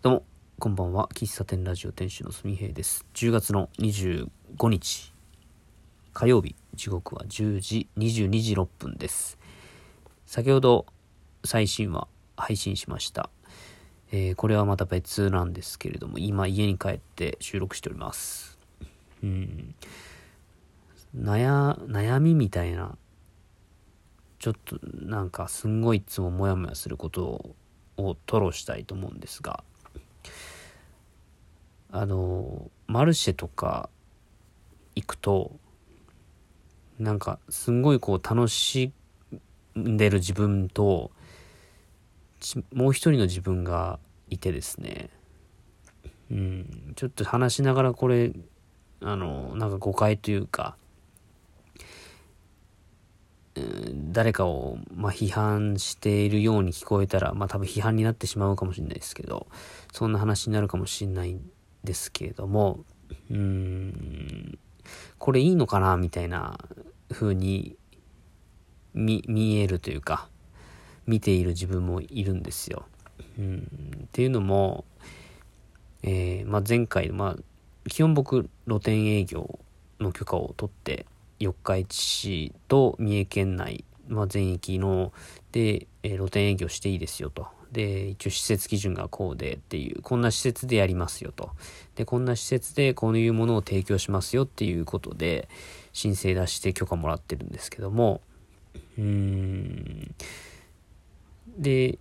どうも、こんばんは。喫茶店ラジオ店主のすみへいです。10月の25日、火曜日、時刻は10時、22時6分です。先ほど、最新話、配信しました。えーこれはまた別なんですけれども、今家に帰って収録しております。うん。悩、悩みみたいな、ちょっとなんかすんごいいつもモヤモヤすることをを吐露したいと思うんですが、あのマルシェとか行くとなんかすんごいこう楽しんでる自分ともう一人の自分がいてですね。うん。ちょっと話しながらこれあのなんか誤解というか誰かを、まあ、批判しているように聞こえたら、まあ、多分批判になってしまうかもしれないですけどそんな話になるかもしれないんですけれどもうんこれいいのかなみたいな風に見見えるというか見ている自分もいるんですよ。うんっていうのも、えーまあ、前回、まあ、基本僕露店営業の許可を取って四日市市と三重県内、まあ、全域ので、えー露店営業していいですよと。で、一応施設基準がこうでっていう、こんな施設でやりますよと。で、こんな施設でこういうものを提供しますよっていうことで、申請出して許可もらってるんですけども、うん。で、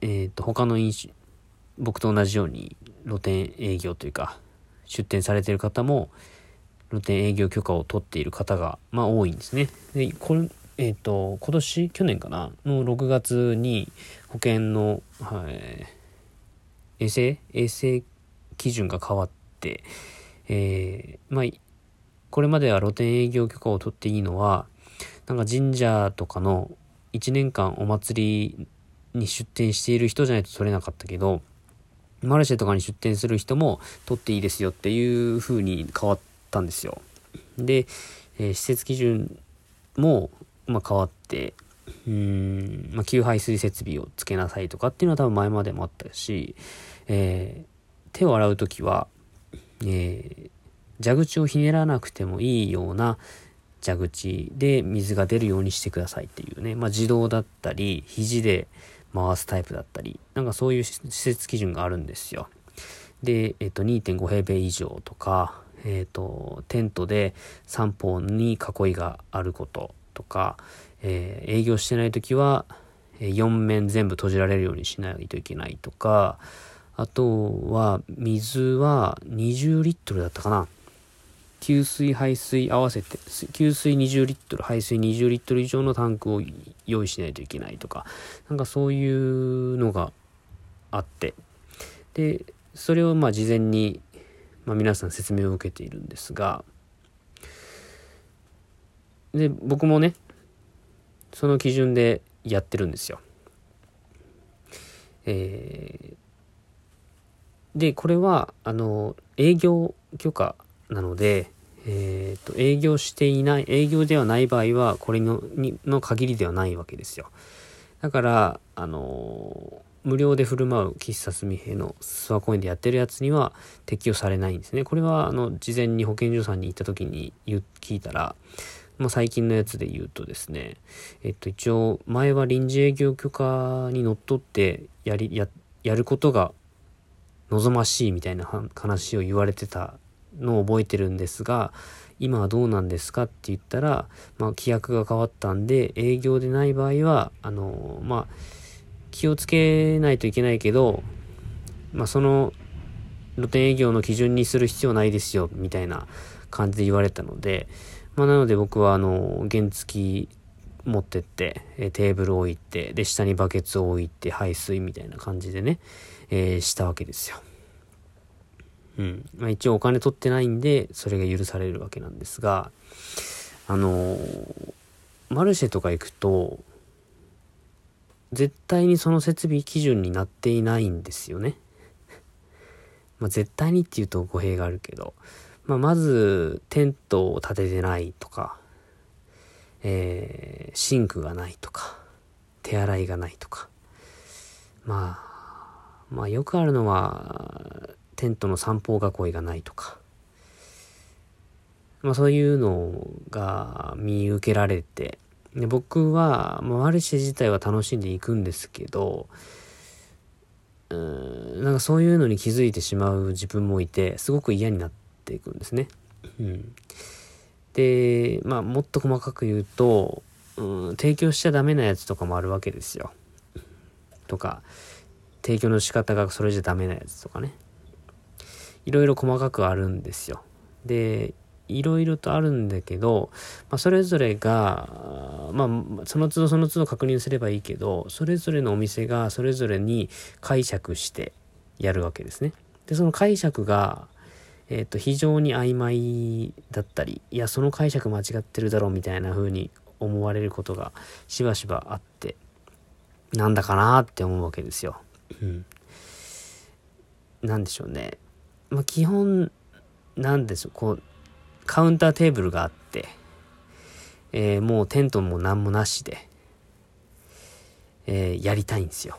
えっ、と、他の飲酒、僕と同じように露店営業というか、出店されてる方も、露店営業許可を取っている方が、まあ多いんですね。で、これ、えっ、と、今年、去年かな？の6月に保険の、はい、衛生？衛生基準が変わって、えーまあ、これまでは露店営業許可を取っていいのは、なんか神社とかの1年間お祭りに出店している人じゃないと取れなかったけど、マルシェとかに出店する人も取っていいですよっていう風に変わってたんですよ。で、えー施設基準も、まあ、変わって、うん、まあ、給排水設備をつけなさいとかっていうのは多分前までもあったし、えー手を洗うときは、えー蛇口をひねらなくてもいいような蛇口で水が出るようにしてくださいっていうね、まあ、自動だったり肘で回すタイプだったりなんかそういう施設基準があるんですよで、えっと2.5平米以上とか、えっとテントで3方に囲いがあることとか、えー営業してない時は4面全部閉じられるようにしないといけないとかあとは水は20リットルだったかな。給水排水合わせて給水20リットル排水20リットル以上のタンクを用意しないといけないとか。なんかそういうのがあって。でそれをまあ事前に、まあ、皆さん説明を受けているんですがで僕もねその基準でやってるんですよ。えーでこれはあの営業許可なので、えー、と営業していない営業ではない場合はこれのにの限りではないわけですよだからあの無料で振る舞う喫茶すみへの諏訪公園でやってるやつには適用されないんですね。これはあの事前に保健所さんに行った時に聞いたらまあ、最近のやつで言うとですね、えっと、一応前は臨時営業許可にのっとってやりややることが望ましいみたいな話を言われてたのを覚えてるんですが今はどうなんですかって言ったら、まあ、規約が変わったんで営業でない場合はあのまあ気をつけないといけないけど、まあ、その露店営業の基準にする必要ないですよみたいな感じで言われたので、まあ、なので僕はあの原付持ってって、えテーブル置いてで下にバケツを置いて排水みたいな感じでね、えーしたわけですよ。うん。まあ、一応お金取ってないんで、それが許されるわけなんですが、あのーマルシェとか行くと、絶対にその設備基準になっていないんですよね。まあ、絶対にっていうと語弊があるけど、まあ、まず、テントを立ててないとか、えーシンクがないとか、手洗いがないとか、まあ、まあよくあるのは、テントの散歩囲いがないとか。まあそういうのが見受けられて、で僕は、まあ、マルシェ自体は楽しんでいくんですけど、うーん、なんかそういうのに気づいてしまう自分もいて、すごく嫌になっていくんですね。うん。で、まあもっと細かく言うと、うん、提供しちゃダメなやつとかもあるわけですよ。とか、提供の仕方がそれじゃダメなやつとかね。いろいろ細かくあるんですよ。で、いろいろとあるんだけど、まあ、それぞれが、まあ、その都度その都度確認すればいいけど、それぞれのお店がそれぞれに解釈してやるわけですね。で、その解釈が、えっ、ー、と、非常に曖昧だったり、いや、その解釈間違ってるだろうみたいな風に思われることがしばしばあって、なんだかなって思うわけですよ。うん。なんでしょうね。まあ、基本、なんでしょう、こう、カウンターテーブルがあって、えー、もうテントも何もなしで、えー、やりたいんですよ。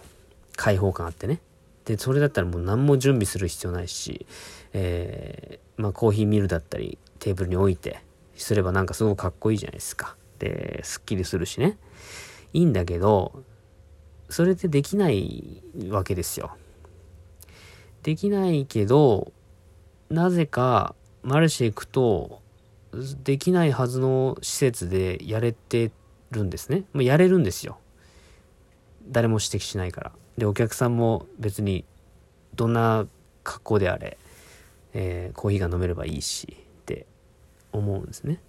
開放感あってね。で、それだったらもう何も準備する必要ないし、えー、まあコーヒーミルだったりテーブルに置いてすればなんかすごくかっこいいじゃないですか。で、すっきりするしね。いいんだけど、それってできないわけですよ。できないけど、なぜかマルシェ行くと、できないはずの施設でやれてるんですね。まあ、やれるんですよ。誰も指摘しないから。で、お客さんも別にどんな格好であれ、えー、コーヒーが飲めればいいしって思うんですね。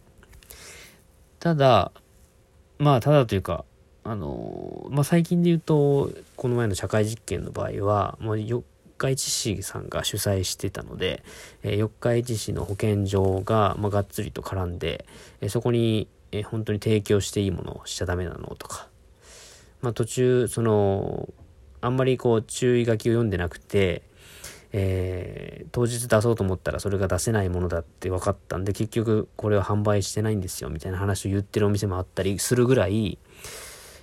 ただ、まあ、ただというか、あのまあ、最近で言うと、この前の社会実験の場合は、もうよ日市市さんが主催してたので、え、四日市市の保健所が、まあ、がっつりと絡んで、え、そこに、え、本当に提供していいものをしちゃダメなのとか、まあ、途中、その、あんまりこう注意書きを読んでなくて、えー、当日出そうと思ったらそれが出せないものだって分かったんで結局これは販売してないんですよみたいな話を言ってるお店もあったりするぐらい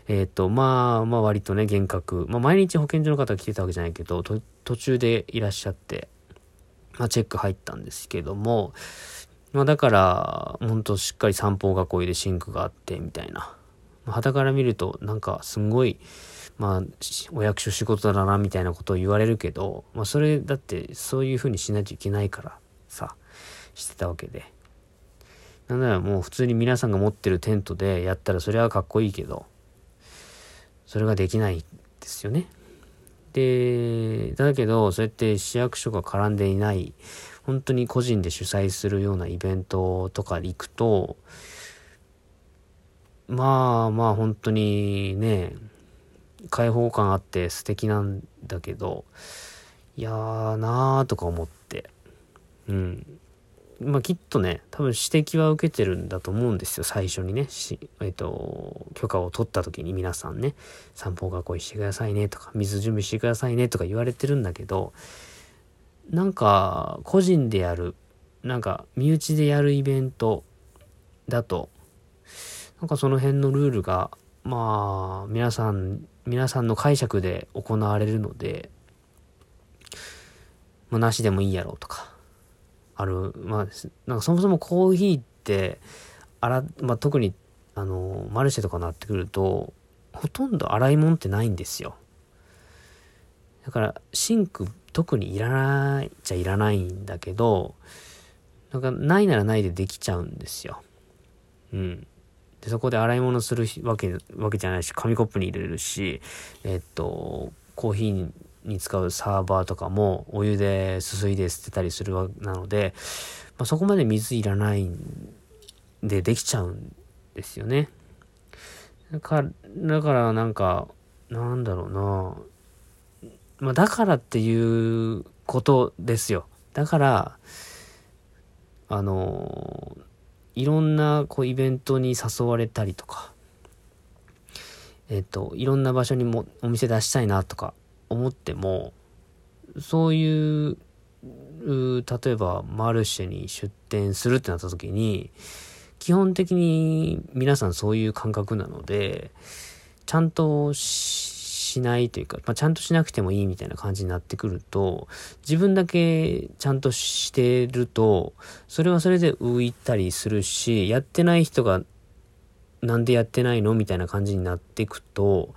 えっ、ー、とまあまあ割とね厳格まあ毎日保健所の方が来てたわけじゃないけど途中でいらっしゃってまあチェック入ったんですけどもまあだから本当しっかり散歩囲いでシンクがあってみたいな肌から見るとなんかすごいまあ、お役所仕事だな、みたいなことを言われるけど、まあ、それだって、そういうふうにしないといけないからさ、してたわけで。なんならもう普通に皆さんが持ってるテントでやったらそれはかっこいいけど、それができないですよね。で、だけど、そうやって市役所が絡んでいない、本当に個人で主催するようなイベントとかに行くと、まあまあ本当にね、開放感あって素敵なんだけど、いやーなーとか思って、うん。まあきっとね、多分指摘は受けてるんだと思うんですよ、最初にね。えっ、ー、と、許可を取った時に皆さんね、散歩囲いしてくださいねとか、水準備してくださいねとか言われてるんだけど、なんか個人でやる、なんか身内でやるイベントだと、なんかその辺のルールが、まあ、皆さん皆さんの解釈で行われるので、まあ、なしでもいいやろうとか、ある、まあ、なんかそもそもコーヒーって、あら、まあ、特に、あの、マルシェとかになってくると、ほとんど洗い物ってないんですよ。だから、シンク特にいらないっちゃいらないんだけど、なんか、ないならないでできちゃうんですよ。うん。で、そこで洗い物するわけ、わけじゃないし、紙コップに入れるし、えっと、コーヒーに使うサーバーとかもお湯ですすいで捨てたりするわなので、まあ、そこまで水いらないんでできちゃうんですよね。だから、だからなんか、なんだろうなまあ、だからっていうことですよ。だから、あのいろんなこうイベントに誘われたりとか、えっ、と、いろんな場所にもお店出したいなとか思っても、そういう、例えばマルシェに出店するってなった時に、基本的に皆さんそういう感覚なので、ちゃんとしないというか、まあ、ちゃんとしなくてもいいみたいな感じになってくると、自分だけちゃんとしてると、それはそれで浮いたりするし、やってない人がなんでやってないのみたいな感じになっていくと、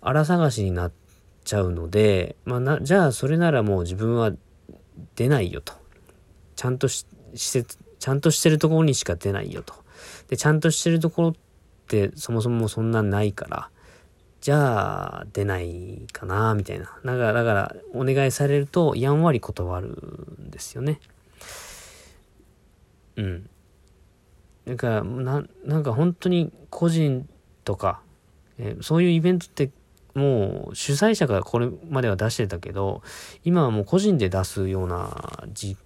荒探しになってちゃうので、まあな、じゃあそれならもう自分は出ないよと。ちゃんとし、施、ちゃんとしてるところにしか出ないよと。で、ちゃんとしてるところってそもそもそんなんないから、じゃあ出ないかな、みたいな。だから、だから、お願いされるとやんわり断るんですよね。うん。だから、な、なんか本当に個人とか、えー、そういうイベントってもう主催者がこれまでは出してたけど、今はもう個人で出すようなじ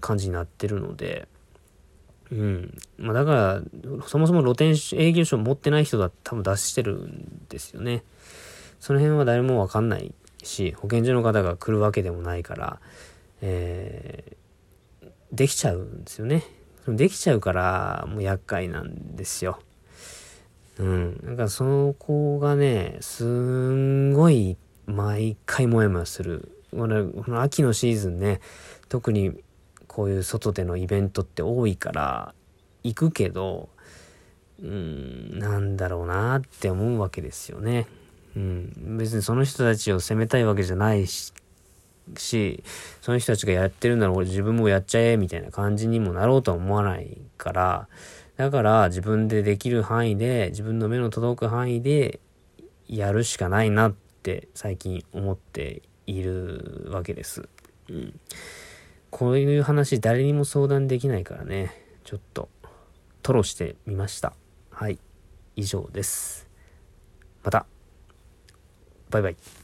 感じになってるので、うん。まあだから、そもそも露店営業所持ってない人が多分出してるんですよね。その辺は誰もわかんないし、保健所の方が来るわけでもないから、えー、できちゃうんですよね。できちゃうから、もう厄介なんですよ。うん。なんかそこがね、すんごい毎回もやもやする。この秋のシーズンね、特にこういう外でのイベントって多いから行くけど、うん、なんだろうなって思うわけですよね。うん。別にその人たちを責めたいわけじゃないし、し、その人たちがやってるなら俺自分もやっちゃえみたいな感じにもなろうとは思わないから、だから自分でできる範囲で、自分の目の届く範囲でやるしかないなって最近思っているわけです。うん。こういう話誰にも相談できないからね、ちょっと、吐露してみました。はい。以上です。また。バイバイ。